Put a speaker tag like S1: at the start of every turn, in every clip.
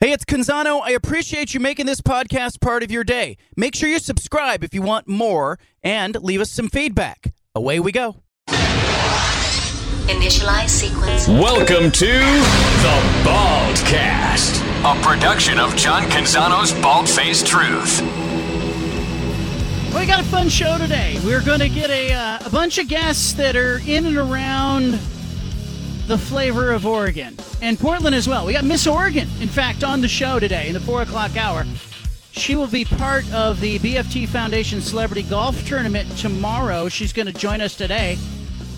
S1: Hey, it's Canzano. I appreciate you making this podcast part of your day. Make sure you subscribe if you want more and leave us some feedback. Away we go.
S2: Initialize sequence.
S3: Welcome to the Baldcast, a production of John Canzano's Bald Faced Truth.
S1: We got a fun show today. We're going to get a, uh, a bunch of guests that are in and around the flavor of Oregon and Portland as well. We got Miss Oregon, in fact, on the show today in the four o'clock hour. She will be part of the BFT Foundation Celebrity Golf Tournament tomorrow. She's going to join us today.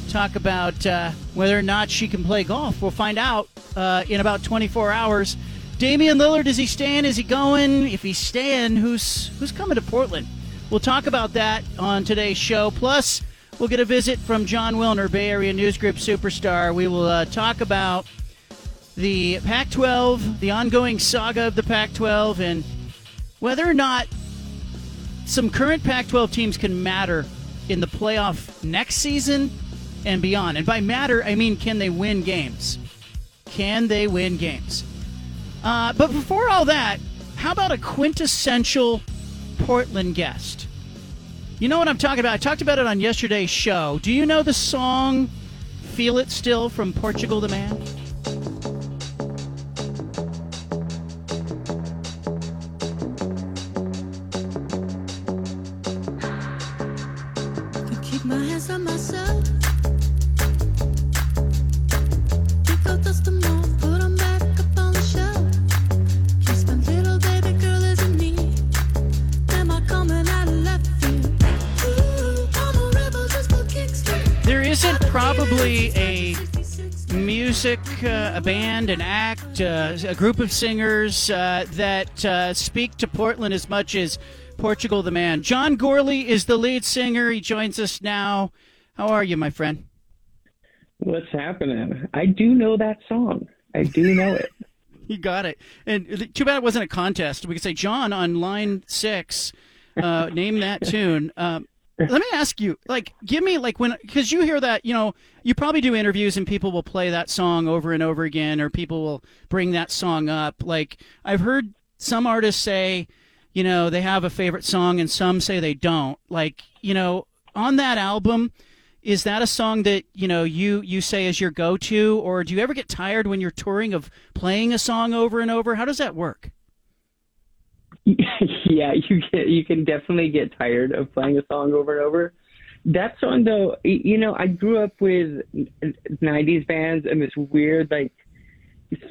S1: Talk about uh, whether or not she can play golf. We'll find out uh, in about 24 hours. Damian Lillard, is he staying? Is he going? If he's staying, who's who's coming to Portland? We'll talk about that on today's show. Plus, we'll get a visit from Jon Wilner, Bay Area News Group superstar. We will uh, talk about the Pac 12, the ongoing saga of the Pac 12, and whether or not some current Pac 12 teams can matter in the playoff next season and beyond. And by matter, I mean can they win games? Can they win games? Uh, but before all that, how about a quintessential Portland guest? You know what I'm talking about? I talked about it on yesterday's show. Do you know the song Feel It Still from Portugal the Man? Uh, a band, an act, uh, a group of singers uh, that uh, speak to Portland as much as Portugal the Man. John Gourley is the lead singer. He joins us now. How are you, my friend?
S4: What's happening? I do know that song. I do know it.
S1: You got it. And too bad it wasn't a contest. We could say, John, on line six, uh, name that tune. Um, let me ask you, like, give me, like, when, because you hear that, you know, you probably do interviews and people will play that song over and over again, or people will bring that song up. Like, I've heard some artists say, you know, they have a favorite song and some say they don't. Like, you know, on that album, is that a song that you know you you say is your go-to or do you ever get tired when you're touring of playing a song over and over how does that work
S4: yeah, you can, you can definitely get tired of playing a song over and over. That song though, you know, I grew up with '90s bands and this weird like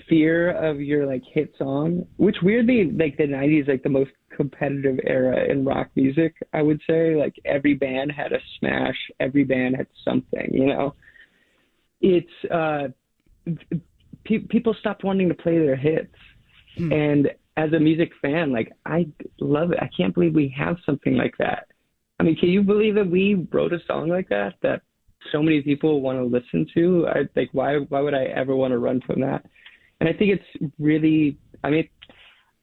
S4: fear of your like hit song, which weirdly like the '90s like the most competitive era in rock music. I would say like every band had a smash, every band had something. You know, it's uh, pe- people stopped wanting to play their hits, and as a music fan, like I love it. I can't believe we have something like that. I mean, can you believe that we wrote a song like that that so many people want to listen to? I like why why would I ever want to run from that? And I think it's really I mean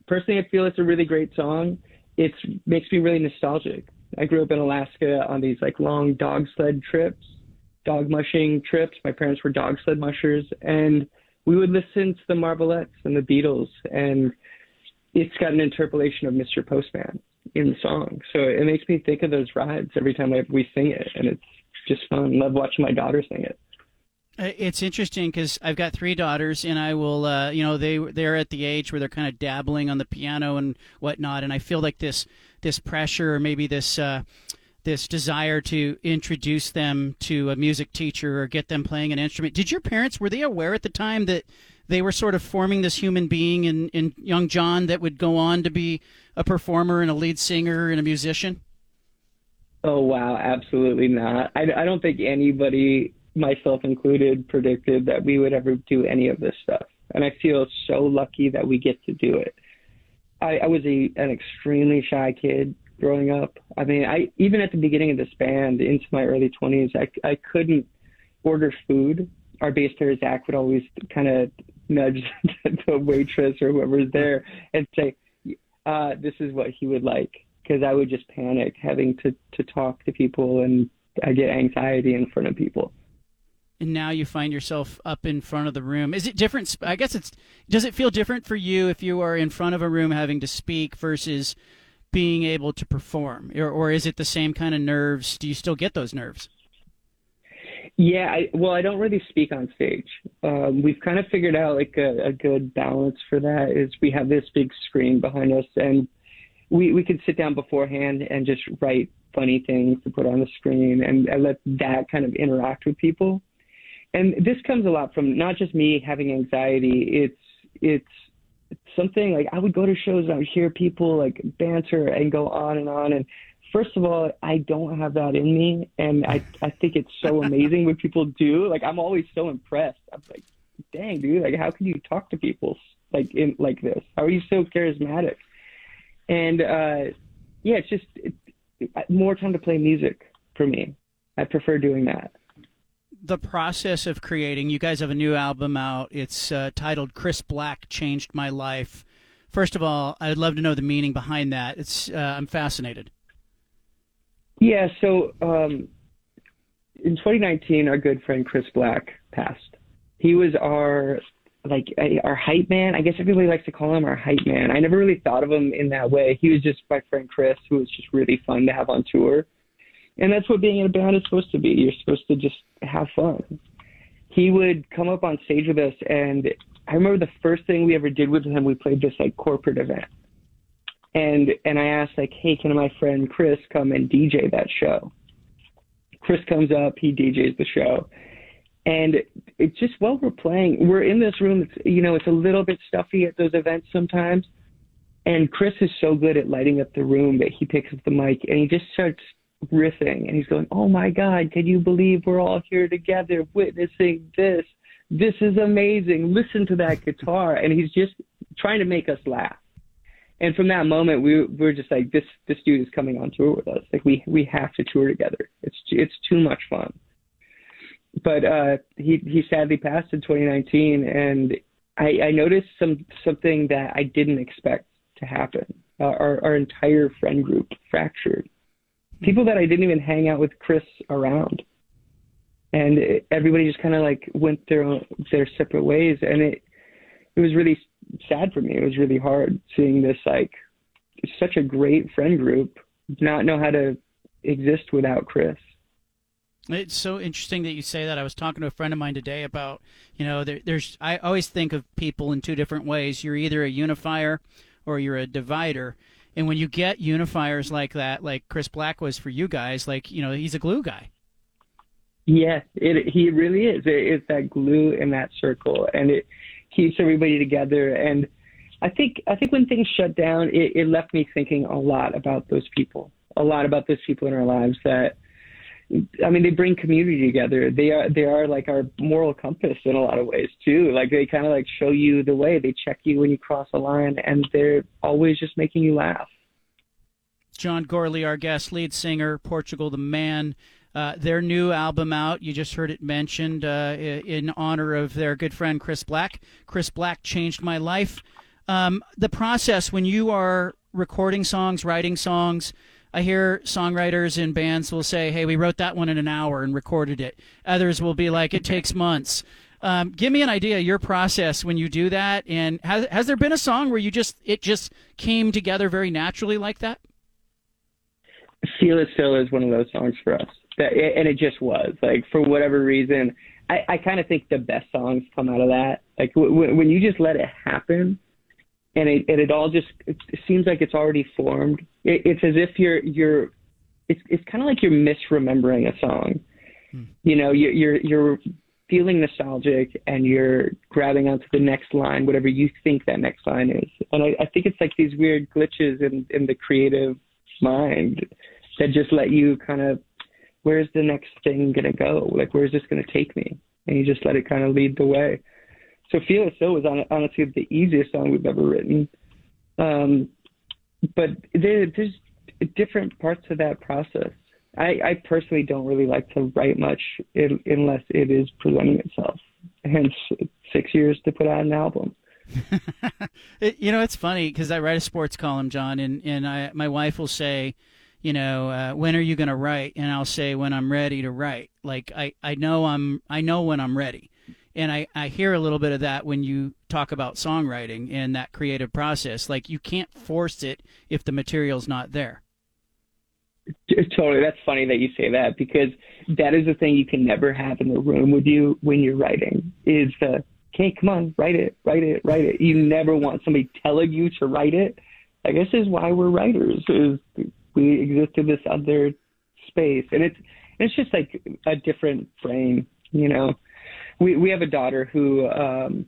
S4: personally I feel it's a really great song. It makes me really nostalgic. I grew up in Alaska on these like long dog sled trips, dog mushing trips. My parents were dog sled mushers and we would listen to the Marvelettes and the Beatles and it's got an interpolation of Mr. Postman in the song. So it makes me think of those rides every time I, we sing it, and it's just fun. Love watching my daughter sing it.
S1: It's interesting because I've got three daughters, and I will, uh, you know, they they're at the age where they're kind of dabbling on the piano and whatnot, and I feel like this this pressure or maybe this uh, this desire to introduce them to a music teacher or get them playing an instrument. Did your parents were they aware at the time that they were sort of forming this human being in, in young John that would go on to be a performer and a lead singer and a musician?
S4: Oh wow, absolutely not. I, I don't think anybody, myself included, predicted that we would ever do any of this stuff. And I feel so lucky that we get to do it. I, I was a an extremely shy kid growing up. I mean, I even at the beginning of this band, into my early twenties, I I couldn't order food. Our bass player Zach would always kind of nudge the waitress or whoever's there and say, uh, "This is what he would like," because I would just panic having to to talk to people and I get anxiety in front of people.
S1: and now you find yourself up in front of the room. Is it different? I guess it's. Does it feel different for you if you are in front of a room having to speak versus being able to perform, or, or is it the same kind of nerves? Do you still get those nerves?
S4: Yeah, I, well, I don't really speak on stage. Um, we've kind of figured out like a, a good balance for that. Is we have this big screen behind us, and we we could sit down beforehand and just write funny things to put on the screen, and, and let that kind of interact with people. And this comes a lot from not just me having anxiety. It's it's something like I would go to shows and I would hear people like banter and go on and on and first of all, I don't have that in me, and I I think it's so amazing when people do. Like I'm always so impressed. I'm like, dang, dude, like how can you talk to people like in like this? How are you so charismatic? And uh, yeah, it's just it, it, more time to play music for me. I prefer doing that.
S1: the process of creating you guys have a new album out it's uh, titled chris black changed my life first of all i'd love to know the meaning behind that it's uh, i'm fascinated
S4: Yeah, so um, in 2019, our good friend Chris Black passed. He was our like our hype man. I guess everybody likes to call him our hype man. I never really thought of him in that way. He was just my friend Chris, who was just really fun to have on tour, and that's what being in a band is supposed to be. You're supposed to just have fun. He would come up on stage with us, and I remember the first thing we ever did with him. We played this like corporate event and and I asked like, hey, can my friend Chris come and DJ that show? Chris comes up, he DJs the show, and it's just while we're playing, we're in this room. It's you know, it's a little bit stuffy at those events sometimes, and Chris is so good at lighting up the room that he picks up the mic and he just starts riffing and he's going, oh my God, can you believe we're all here together witnessing this? This is amazing. Listen to that guitar, and he's just trying to make us laugh and from that moment we we were just like this this dude is coming on tour with us. Like we we have to tour together. It's it's too much fun. But uh he he sadly passed in 2019 and i i noticed some something that i didn't expect to happen. Uh, our our entire friend group fractured. People that i didn't even hang out with chris around. And it, everybody just kind of like went their own, their separate ways. And it it was really sad for me. It was really hard seeing this like such a great friend group not know how to exist without Chris.
S1: It's so interesting that you say that. I was talking to a friend of mine today about, you know, there, there's. I always think of people in two different ways. You're either a unifier or you're a divider. And when you get unifiers like that, like Chris Black was for you guys, like you know, he's a glue guy.
S4: Yes, it he really is. It, it's that glue in that circle, and it keeps everybody together. And I think I think when things shut down, it, it left me thinking a lot about those people, a lot about those people in our lives that. I mean, they bring community together. They are they are like our moral compass in a lot of ways too. Like they kind of like show you the way. They check you when you cross a line, and they're always just making you laugh.
S1: John Gourley, our guest, lead singer, Portugal the Man. Uh, their new album out, you just heard it mentioned uh, in honor of their good friend Chris Black. Chris Black changed my life. Um, the process when you are recording songs, writing songs, I hear songwriters in bands will say, "Hey, we wrote that one in an hour and recorded it." Others will be like, "It takes months." Um, give me an idea your process when you do that, and has has there been a song where you just it just came together very naturally like that?
S4: Feel It Still is one of those songs for us. That, and it just was like for whatever reason. I, I kind of think the best songs come out of that. Like w- w- when you just let it happen, and it and it all just it seems like it's already formed. It, it's as if you're you're. It's it's kind of like you're misremembering a song. Hmm. You know, you're you're you're feeling nostalgic and you're grabbing onto the next line, whatever you think that next line is. And I, I think it's like these weird glitches in in the creative mind that just let you kind of where's the next thing gonna go? Like where's this gonna take me? And you just let it kind of lead the way. So Feel It Still was hon- honestly the easiest song we've ever written. Um, but there, there's different parts of that process. I, I personally don't really like to write much in, unless it is presenting itself. Hence, six years to put out an album.
S1: It, you know, it's funny because I write a sports column, John, and and I my wife will say, you know, uh, when are you going to write? And I'll say when I'm ready to write. Like I, I know I'm I know when I'm ready. And I, I hear a little bit of that when you talk about songwriting and that creative process. Like you can't force it if the material's not there.
S4: Totally. That's funny that you say that because that is the thing you can never have in the room with you when you're writing is the, okay, come on, write it, write it, write it. You never want somebody telling you to write it. I guess is why we're writers is we exist in this other space. And it's, it's just like a different frame, you know, we, we have a daughter who, um,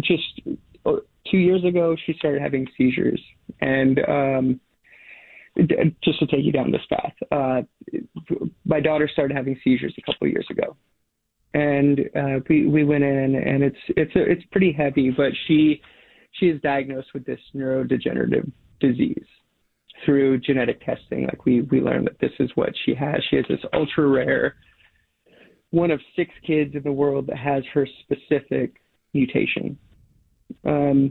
S4: just uh, two years ago, she started having seizures. And, um, just to take you down this path, uh, my daughter started having seizures a couple of years ago, and uh, we we went in, and it's it's a, it's pretty heavy, but she she is diagnosed with this neurodegenerative disease through genetic testing. Like we we learned that this is what she has. She has this ultra rare, one of six kids in the world that has her specific mutation. Um,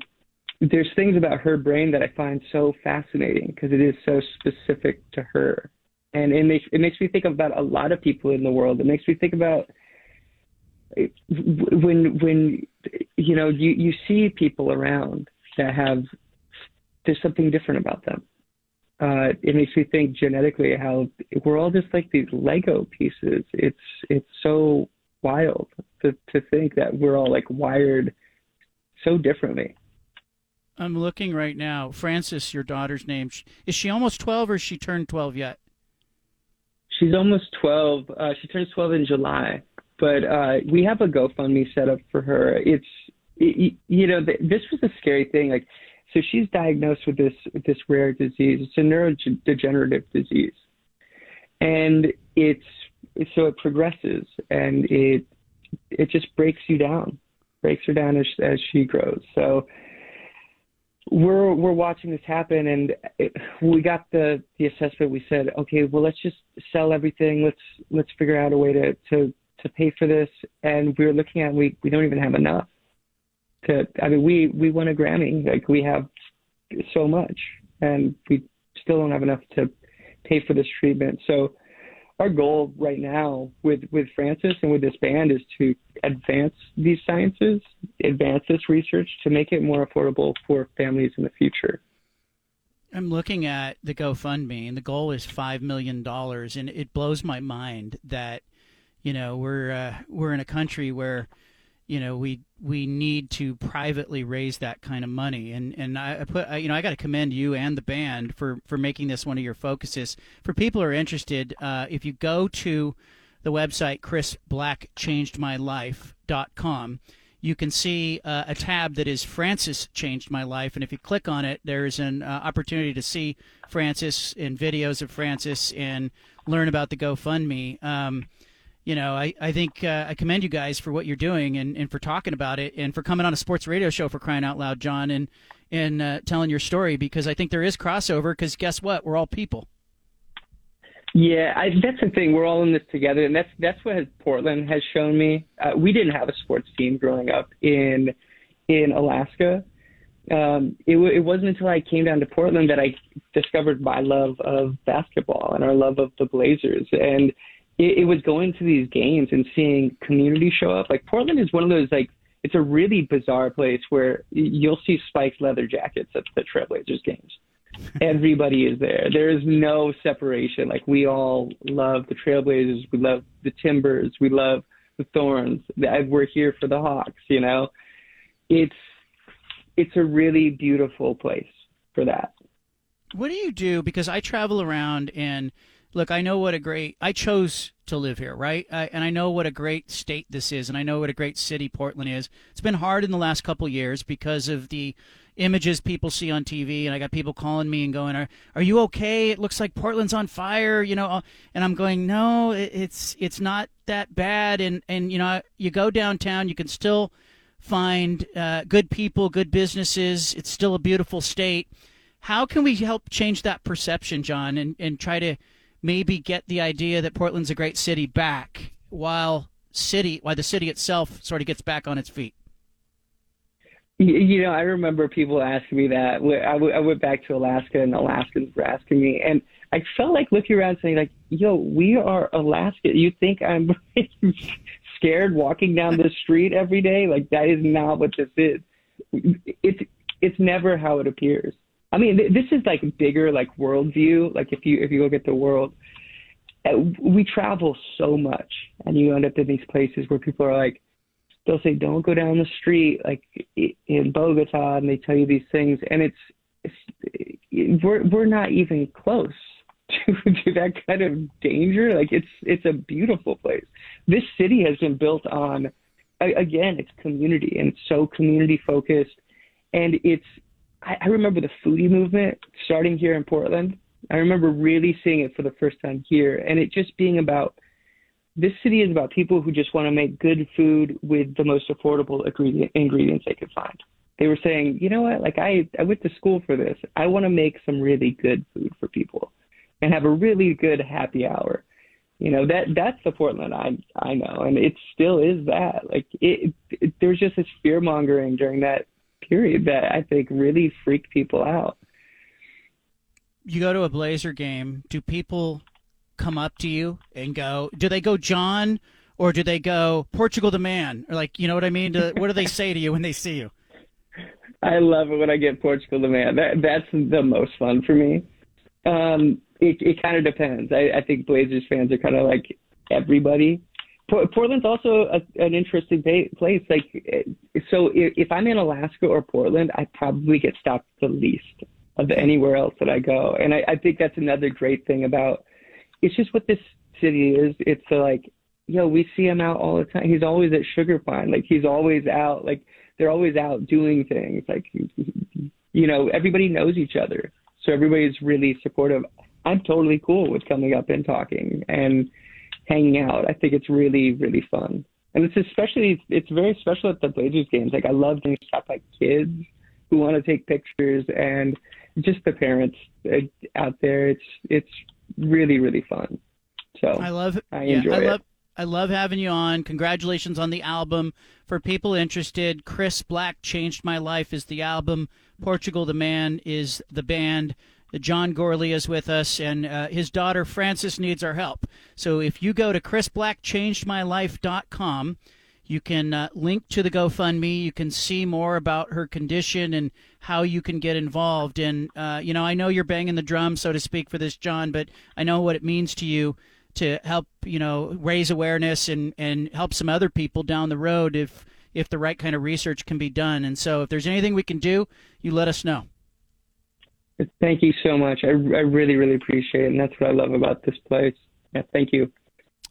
S4: there's things about her brain that I find so fascinating because it is so specific to her, and it makes it makes me think about a lot of people in the world. It makes me think about when when you know you you see people around that have there's something different about them. Uh, it makes me think genetically how we're all just like these Lego pieces. It's it's so wild to to think that we're all like wired so differently.
S1: I'm looking right now. Frances, your daughter's name. Is she almost 12 or she turned 12 yet?
S4: She's almost 12. Uh, she turns 12 in July. But uh, we have a GoFundMe set up for her. It's, it, you know, th- this was a scary thing. Like, so she's diagnosed with this with this rare disease. It's a neurodegenerative disease, and it's so it progresses and it it just breaks you down, breaks her down as as she grows. So we're we're watching this happen and it, we got the the assessment. We said okay well let's just sell everything. Let's let's figure out a way to to to pay for this. And we were looking at we we don't even have enough to i mean we we won a grammy like we have so much and we still don't have enough to pay for this treatment so our goal right now with with Frances and with this band is to advance these sciences, advance this research to make it more affordable for families in the future.
S1: I'm looking at the GoFundMe, and the goal is five million dollars, and it blows my mind that you know we're uh, we're in a country where you know we we need to privately raise that kind of money. And and I put you know I got to commend you and the band for for making this one of your focuses. For people who are interested uh, if you go to the website chrisblackchangedmylife.com you can see uh, a tab that is Frances changed my life. And if you click on it there's an uh, opportunity to see Frances and videos of Frances and learn about the GoFundMe. Um, you know, I, I think uh, I commend you guys for what you're doing and, and for talking about it and for coming on a sports radio show for crying out loud, John, and and uh, telling your story because I think there is crossover. Because guess what, we're all people.
S4: Yeah, I, that's the thing. We're all in this together, and that's that's what has, Portland has shown me. Uh, we didn't have a sports team growing up in in Alaska. Um, it, w- it wasn't until I came down to Portland that I discovered my love of basketball and our love of the Blazers and it, it was going to these games and seeing community show up. Like Portland is one of those like it's a really bizarre place where you'll see spiked leather jackets at the Trailblazers games. Everybody is there. There is no separation. Like we all love the Trailblazers. We love the Timbers. We love the Thorns. We're here for the Hawks. You know, it's it's a really beautiful place for that.
S1: What do you do? Because I travel around and look, I know what a great I chose to live here, right? I, and I know what a great state this is, and I know what a great city Portland is. It's been hard in the last couple years because of the images people see on TV, and I got people calling me and going, "Are are you okay? It looks like Portland's on fire," you know. And I'm going, "No, it, it's it's not that bad." And and you know, you go downtown, you can still find uh, good people, good businesses. It's still a beautiful state. How can we help change that perception, John, and, and try to maybe get the idea that Portland's a great city back while city while the city itself sort of gets back on its feet?
S4: You know, I remember people asking me that. I went back to Alaska, and Alaskans were asking me, and I felt like looking around, saying like, "Yo, we are Alaska. You think I'm scared walking down the street every day? Like that is not what this is. It's it's never how it appears. I mean, th- this is like bigger, like worldview. Like if you if you look at the world, uh, we travel so much, and you end up in these places where people are like they'll say don't go down the street like in Bogota and they tell you these things and it's, it's we're we're not even close to, to that kind of danger like it's it's a beautiful place this city has been built on again it's community and it's so community focused and it's I, I remember the foodie movement starting here in Portland I remember really seeing it for the first time here and it just being about this city is about people who just want to make good food with the most affordable ingredient, ingredients they could find. They were saying, you know what, like I, I went to school for this. I want to make some really good food for people and have a really good happy hour. You know, that that's the Portland I I know and it still is that. Like it, it there's just this fear mongering during that period that I think really freaked people out.
S1: You go to a Blazer game. Do people come up to you and go? Do they go John, or do they go Portugal the man, or like you know what I mean? Do, what do they say to you when they see you?
S4: I love it when I get Portugal the man. That that's the most fun for me. Um, it it kind of depends. I, I think Blazers fans are kind of like everybody. Por- Portland's also a, an interesting place. Like, so if, I'm in Alaska or Portland, I probably get stopped the least of anywhere else that I go, and I, I think that's another great thing about. It's just what this city is. It's like, yo, we see him out all the time. He's always at Sugar Pine. Like he's always out. Like they're always out doing things. Like, you know, everybody knows each other, so everybody's really supportive. I'm totally cool with coming up and talking and hanging out. I think it's really, really fun. And it's especially, it's very special at the Blazers games. Like I love doing stuff like kids who want to take pictures and just the parents uh, out there. It's, it's really, really fun. So
S1: I love it.
S4: I
S1: yeah,
S4: enjoy
S1: I
S4: it.
S1: love I love having you on. Congratulations on the album. For people interested, Chris Black changed my life is the album. Portugal the Man is the band. John Gourley is with us, and uh, his daughter Frances needs our help. So if you go to chrisblackchangedmylife.com, you can uh, link to the GoFundMe. You can see more about her condition and how you can get involved. And, uh, you know, I know you're banging the drum, so to speak, for this, John, but I know what it means to you to help, you know, raise awareness and, and help some other people down the road if, if the right kind of research can be done. And so if there's anything we can do, you let us know.
S4: Thank you so much. I, I really, really appreciate it. And that's what I love about this place. Yeah, thank you.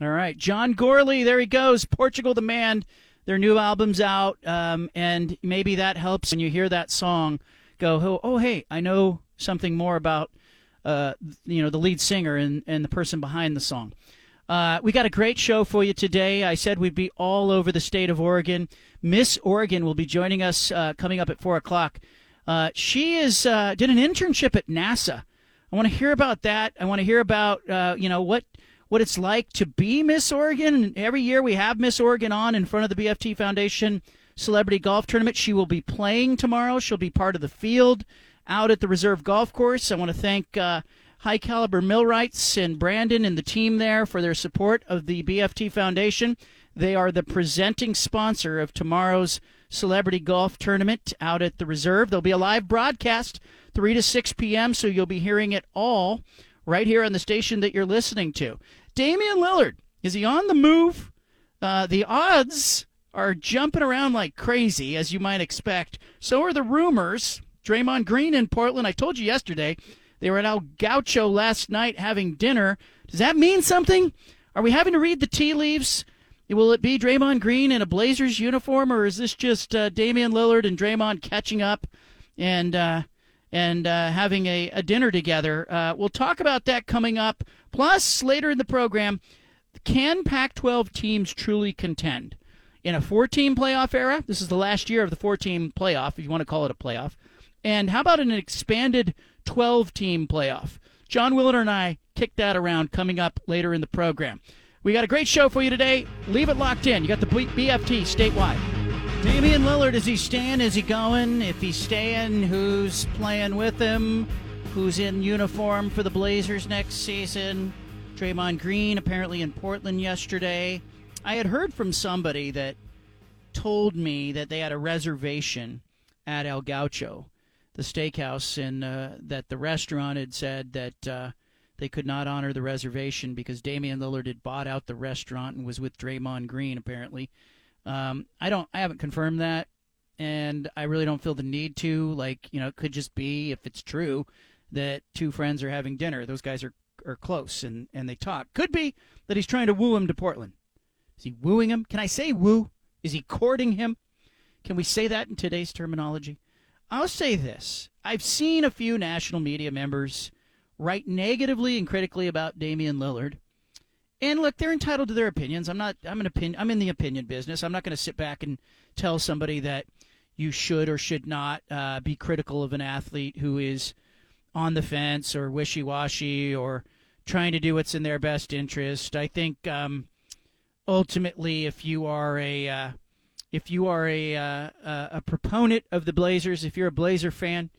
S1: All right, John Gourley, there he goes. Portugal the Man. Their new album's out, um, and maybe that helps when you hear that song. Go, oh, oh hey, I know something more about, uh, you know, the lead singer and, and the person behind the song. Uh, we got a great show for you today. I said we'd be all over the state of Oregon. Miss Oregon will be joining us uh, coming up at four o'clock. Uh, she is uh, did an internship at NASA. I want to hear about that. I want to hear about uh, you know what what it's like to be Miss Oregon. And every year we have Miss Oregon on in front of the BFT Foundation Celebrity Golf Tournament. She will be playing tomorrow. She'll be part of the field out at the Reserve Golf Course. I want to thank uh, High Caliber Millwrights and Brandon and the team there for their support of the BFT Foundation. They are the presenting sponsor of tomorrow's Celebrity Golf Tournament out at the Reserve. There'll be a live broadcast 3 to 6 p.m., so you'll be hearing it all right here on the station that you're listening to. Damian Lillard, is he on the move? Uh, the odds are jumping around like crazy, as you might expect. So are the rumors. Draymond Green in Portland, I told you yesterday, they were at El Gaucho last night having dinner. Does that mean something? Are we having to read the tea leaves? Will it be Draymond Green in a Blazers uniform, or is this just uh, Damian Lillard and Draymond catching up and uh, and uh, having a, a dinner together? Uh, we'll talk about that coming up. Plus, later in the program, can Pac-12 teams truly contend in a four-team playoff era? This is the last year of the four-team playoff, if you want to call it a playoff. And how about an expanded 12-team playoff? John Willard and I kick that around coming up later in the program. We got a great show for you today. Leave it locked in. You got the BFT statewide. Damian Lillard, is he staying? Is he going? If he's staying, who's playing with him? Who's in uniform for the Blazers next season? Draymond Green apparently in Portland yesterday. I had heard from somebody that told me that they had a reservation at El Gaucho, the steakhouse, and uh, that the restaurant had said that uh, they could not honor the reservation because Damian Lillard had bought out the restaurant and was with Draymond Green apparently. Um, I don't, I haven't confirmed that, and I really don't feel the need to. Like, you know, it could just be if it's true that two friends are having dinner. Those guys are are close and and they talk. Could be that he's trying to woo him to Portland. Is he wooing him? Can I say woo? Is he courting him? Can we say that in today's terminology? I'll say this. I've seen a few national media members write negatively and critically about Damian Lillard. And look, they're entitled to their opinions. I'm not I'm an opinion I'm in the opinion business. I'm not going to sit back and tell somebody that you should or should not uh, be critical of an athlete who is on the fence or wishy-washy or trying to do what's in their best interest. I think um, ultimately, if you are a uh, if you are a uh, a proponent of the Blazers, if you're a Blazer fan,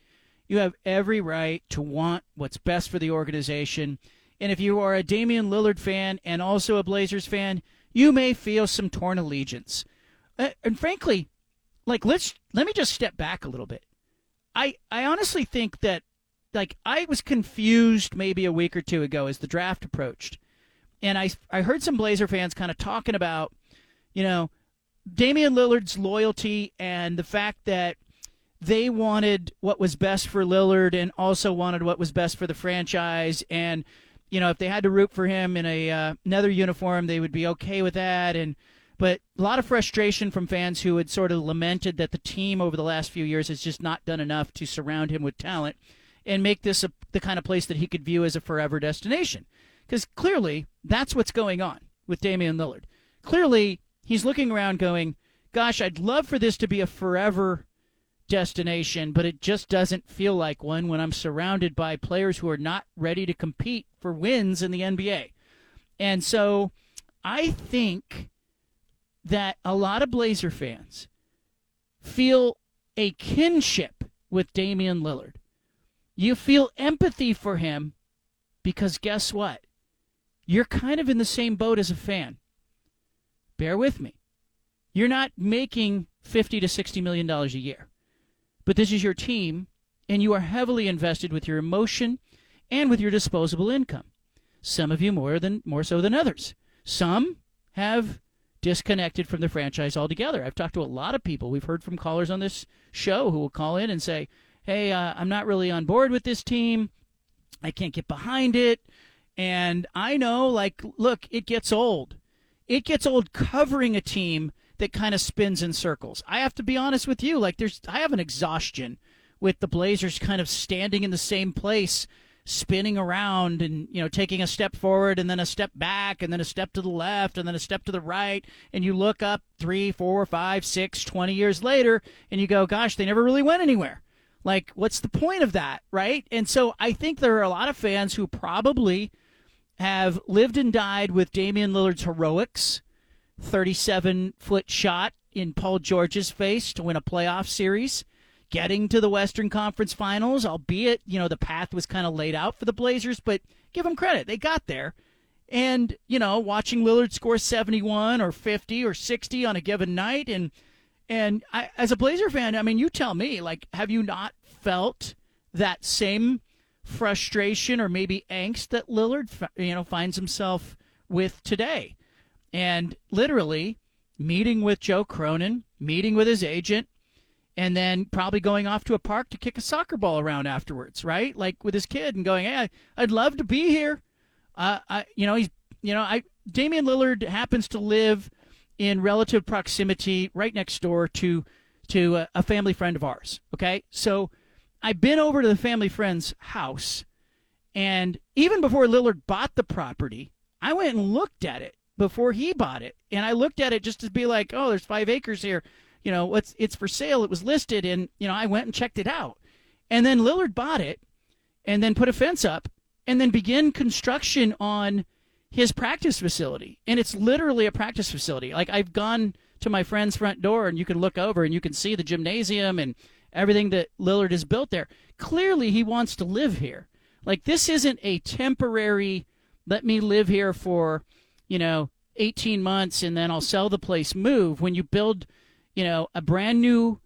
S1: you have every right to want what's best for the organization. And if you are a Damian Lillard fan and also a Blazers fan, you may feel some torn allegiance. Uh, and frankly, like let's let me just step back a little bit. I I honestly think that like I was confused maybe a week or two ago as the draft approached. And I I heard some Blazer fans kind of talking about, you know, Damian Lillard's loyalty and the fact that they wanted what was best for Lillard and also wanted what was best for the franchise. And you know if they had to root for him in a uh, another uniform they would be okay with that. And but a lot of frustration from fans who had sort of lamented that the team over the last few years has just not done enough to surround him with talent and make this a, the kind of place that he could view as a forever destination. Because clearly that's what's going on with Damian Lillard. Clearly he's looking around going gosh I'd love for this to be a forever destination, but it just doesn't feel like one when I'm surrounded by players who are not ready to compete for wins in the NBA. And so I think that a lot of Blazer fans feel a kinship with Damian Lillard. You feel empathy for him because guess what? You're kind of in the same boat as a fan. Bear with me. You're not making 50 to 60 million dollars a year but this is your team, and you are heavily invested with your emotion and with your disposable income. Some of you more than more so than others. Some have disconnected from the franchise altogether. I've talked to a lot of people. We've heard from callers on this show who will call in and say, "Hey, uh, I'm not really on board with this team. I can't get behind it." And I know, like, look, it gets old. It gets old covering a team that kind of spins in circles. I have to be honest with you, like there's I have an exhaustion with the Blazers kind of standing in the same place, spinning around and you know taking a step forward and then a step back and then a step to the left and then a step to the right and you look up three, four, five, six, twenty years later and you go, gosh, they never really went anywhere. Like, what's the point of that, right? And so I think there are a lot of fans who probably have lived and died with Damian Lillard's heroics 37 foot shot in Paul George's face to win a playoff series, getting to the Western Conference Finals, albeit, you know, the path was kind of laid out for the Blazers, but give them credit. They got there. And, you know, watching Lillard score 71 or 50 or 60 on a given night and and I, as a Blazer fan, I mean, you tell me, like, have you not felt that same frustration or maybe angst that Lillard, you know, finds himself with today? And literally meeting with Joe Cronin, meeting with his agent, and then probably going off to a park to kick a soccer ball around afterwards, right? Like with his kid and going, "Hey, I'd love to be here." Uh, I, you know, he's, you know, I Damian Lillard happens to live in relative proximity right next door to to a, a family friend of ours. Okay, so I've been over to the family friend's house, and even before Lillard bought the property, I went and looked at it before he bought it. And I looked at it just to be like, oh, there's five acres here. You know, it's it's for sale. It was listed, and you know, I went and checked it out. And then Lillard bought it, and then put a fence up, and then begin construction on his practice facility. And it's literally a practice facility. Like I've gone to my friend's front door and you can look over and you can see the gymnasium and everything that Lillard has built there. Clearly, he wants to live here. Like, this isn't a temporary, let me live here for, you know, 18 months and then I'll sell the place move. When you build, you know, a brand new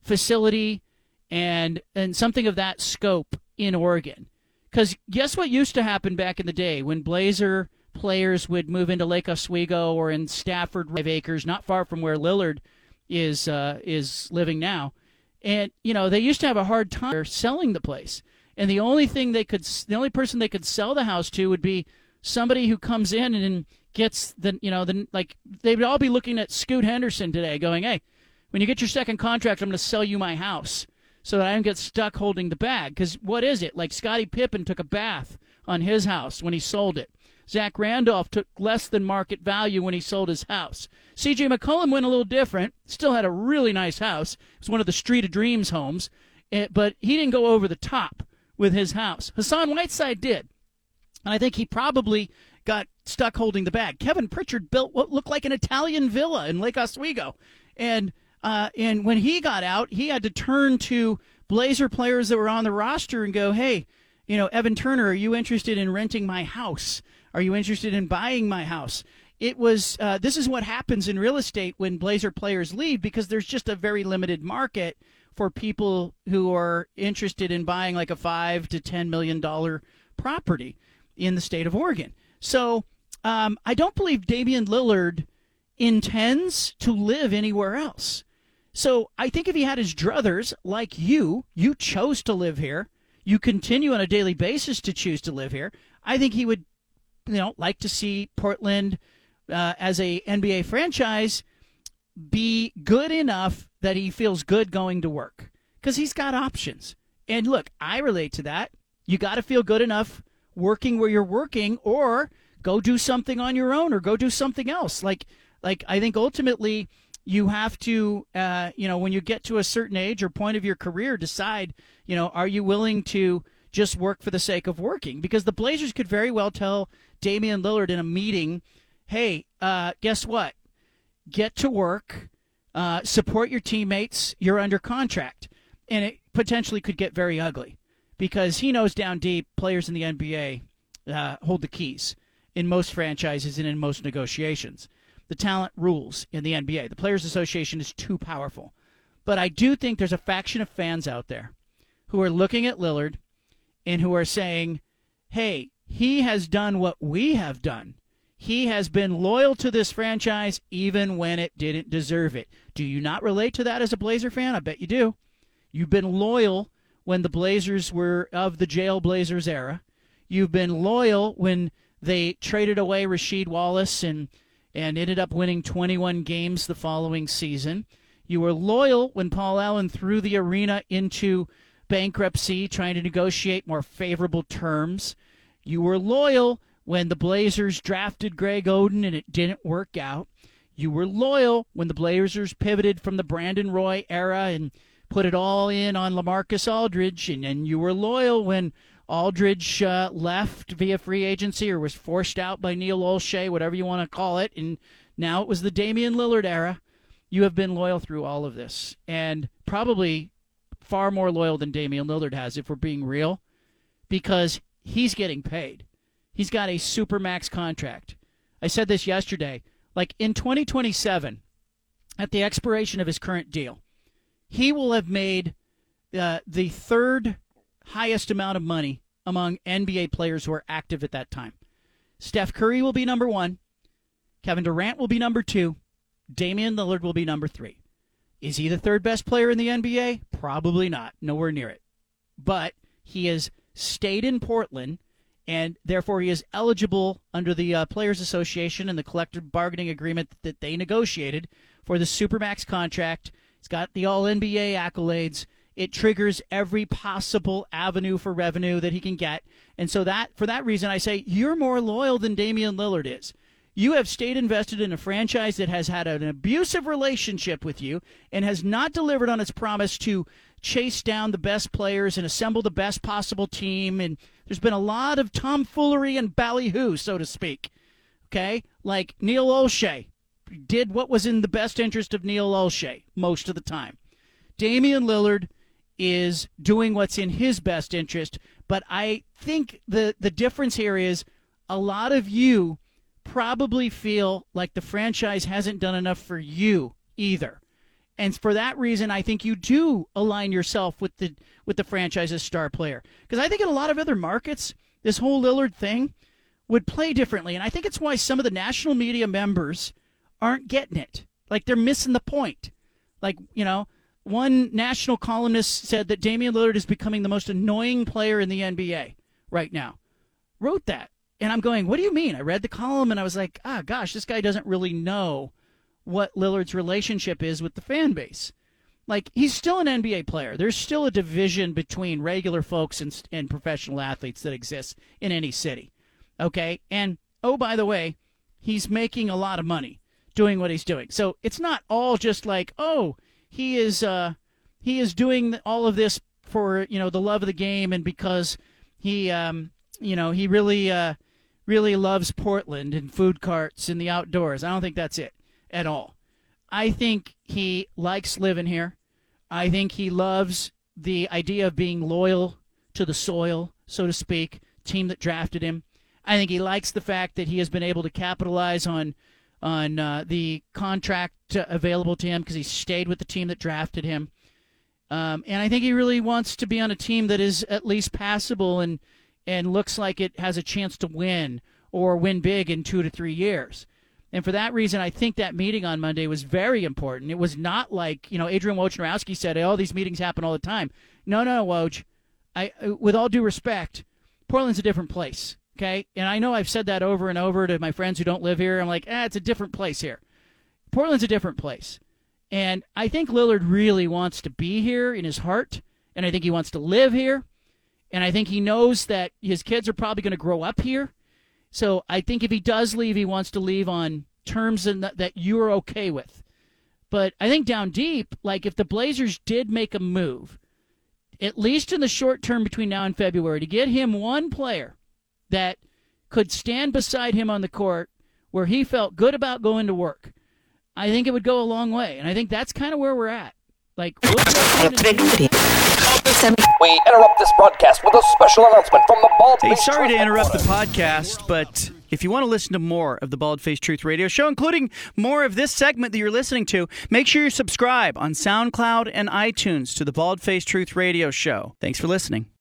S1: facility and and something of that scope in Oregon. Because guess what used to happen back in the day when Blazer players would move into Lake Oswego or in Stafford Five Acres, not far from where Lillard is uh, is living now, and you know they used to have a hard time selling the place, and the only thing they could, the only person they could sell the house to would be somebody who comes in and gets the, you know, the like they would all be looking at Scoot Henderson today, going, hey, when you get your second contract, I'm going to sell you my house so that I don't get stuck holding the bag. Because what is it? Like Scottie Pippen took a bath on his house when he sold it. Zach Randolph took less than market value when he sold his house. CJ McCollum went a little different. Still had a really nice house. It was one of the Street of Dreams homes, eh, but he didn't go over the top with his house. Hassan Whiteside did. And I think he probably got stuck holding the bag. Kevin Pritchard built what looked like an Italian villa in Lake Oswego. And uh, and when he got out, he had to turn to Blazer players that were on the roster and go, hey, you know, Evan Turner, are you interested in renting my house? Are you interested in buying my house? It was, uh, this is what happens in real estate when Blazer players leave because there's just a very limited market for people who are interested in buying like a five to ten million dollar property in the state of Oregon. So um, I don't believe Damian Lillard intends to live anywhere else. So I think if he had his druthers like you, you chose to live here, you continue on a daily basis to choose to live here. I think he would, you know, like to see Portland uh, as a NBA franchise be good enough that he feels good going to work because he's got options. And look, I relate to that. You got to feel good enough working where you're working, or go do something on your own, or go do something else. Like, like I think ultimately you have to, uh, you know, when you get to a certain age or point of your career, decide, you know, are you willing to just work for the sake of working? Because the Blazers could very well tell Damian Lillard in a meeting, hey, uh, guess what? Get to work, uh, support your teammates, you're under contract. And it potentially could get very ugly because he knows down deep players in the NBA uh, hold the keys in most franchises and in most negotiations the talent rules in the NBA. The Players Association is too powerful. But I do think there's a faction of fans out there who are looking at Lillard and who are saying, hey, he has done what we have done. He has been loyal to this franchise even when it didn't deserve it. Do you not relate to that as a Blazer fan? I bet you do. You've been loyal when the Blazers were of the jail Blazers era. You've been loyal when they traded away Rasheed Wallace and and ended up winning 21 games the following season. You were loyal when Paul Allen threw the arena into bankruptcy, trying to negotiate more favorable terms. You were loyal when the Blazers drafted Greg Oden and it didn't work out. You were loyal when the Blazers pivoted from the Brandon Roy era and put it all in on LaMarcus Aldridge, and, and you were loyal when Aldridge uh, left via free agency or was forced out by Neil Olshey, whatever you want to call it, and now it was the Damian Lillard era. You have been loyal through all of this, and probably far more loyal than Damian Lillard has, if we're being real, because he's getting paid. He's got a supermax contract. I said this yesterday. Like in 2027, at the expiration of his current deal, he will have made uh, the third highest amount of money among NBA players who are active at that time. Steph Curry will be number one. Kevin Durant will be number two. Damian Lillard will be number three. Is he the third best player in the NBA? Probably not. Nowhere near it. But he has stayed in Portland, and therefore he is eligible under the uh, Players Association and the collective bargaining agreement that they negotiated for the Supermax contract. He's got the All NBA accolades it triggers every possible avenue for revenue that he can get. And so that for that reason I say you're more loyal than Damian Lillard is. You have stayed invested in a franchise that has had an abusive relationship with you and has not delivered on its promise to chase down the best players and assemble the best possible team. And there's been a lot of tomfoolery and ballyhoo, so to speak. Okay? Like Neil Olshey did what was in the best interest of Neil Olshey most of the time. Damian Lillard is doing what's in his best interest, but I think the the difference here is a lot of you probably feel like the franchise hasn't done enough for you either. And for that reason, I think you do align yourself with the with the franchise's star player. Because I think in a lot of other markets, this whole Lillard thing would play differently. And I think it's why some of the national media members aren't getting it. Like they're missing the point. Like, you know, one national columnist said that Damian Lillard is becoming the most annoying player in the NBA right now. Wrote that. And I'm going, what do you mean? I read the column and I was like, ah, gosh, this guy doesn't really know what Lillard's relationship is with the fan base. Like, he's still an NBA player. There's still a division between regular folks and, and professional athletes that exists in any city. Okay? And, oh, by the way, he's making a lot of money doing what he's doing. So it's not all just like, oh, he is uh, he is doing all of this for you know the love of the game and because he um, you know he really uh, really loves Portland and food carts and the outdoors. I don't think that's it at all. I think he likes living here. I think he loves the idea of being loyal to the soil, so to speak, team that drafted him. I think he likes the fact that he has been able to capitalize on on uh, the contract uh, available to him because he stayed with the team that drafted him. Um, and I think he really wants to be on a team that is at least passable and and looks like it has a chance to win or win big in two to three years. And for that reason, I think that meeting on Monday was very important. It was not like, you know, Adrian Wojnarowski said, oh, these meetings happen all the time. No, no, Woj. I, with all due respect, Portland's a different place. Okay. And I know I've said that over and over to my friends who don't live here. I'm like, ah, it's a different place here. Portland's a different place. And I think Lillard really wants to be here in his heart. And I think he wants to live here. And I think he knows that his kids are probably going to grow up here. So I think if he does leave, he wants to leave on terms that, that you're okay with. But I think down deep, like if the Blazers did make a move, at least in the short term between now and February, to get him one player that could stand beside him on the court where he felt good about going to work, I think it would go a long way. And I think that's kind of where we're at. Like, we'll
S2: We interrupt this broadcast with a special announcement from the Bald
S1: Hey,
S2: Face
S1: sorry to interrupt the podcast, but if you want to listen to more of the Bald Face Truth Radio Show, including more of this segment that you're listening to, make sure you subscribe on SoundCloud and iTunes to the Bald Face Truth Radio Show. Thanks for listening.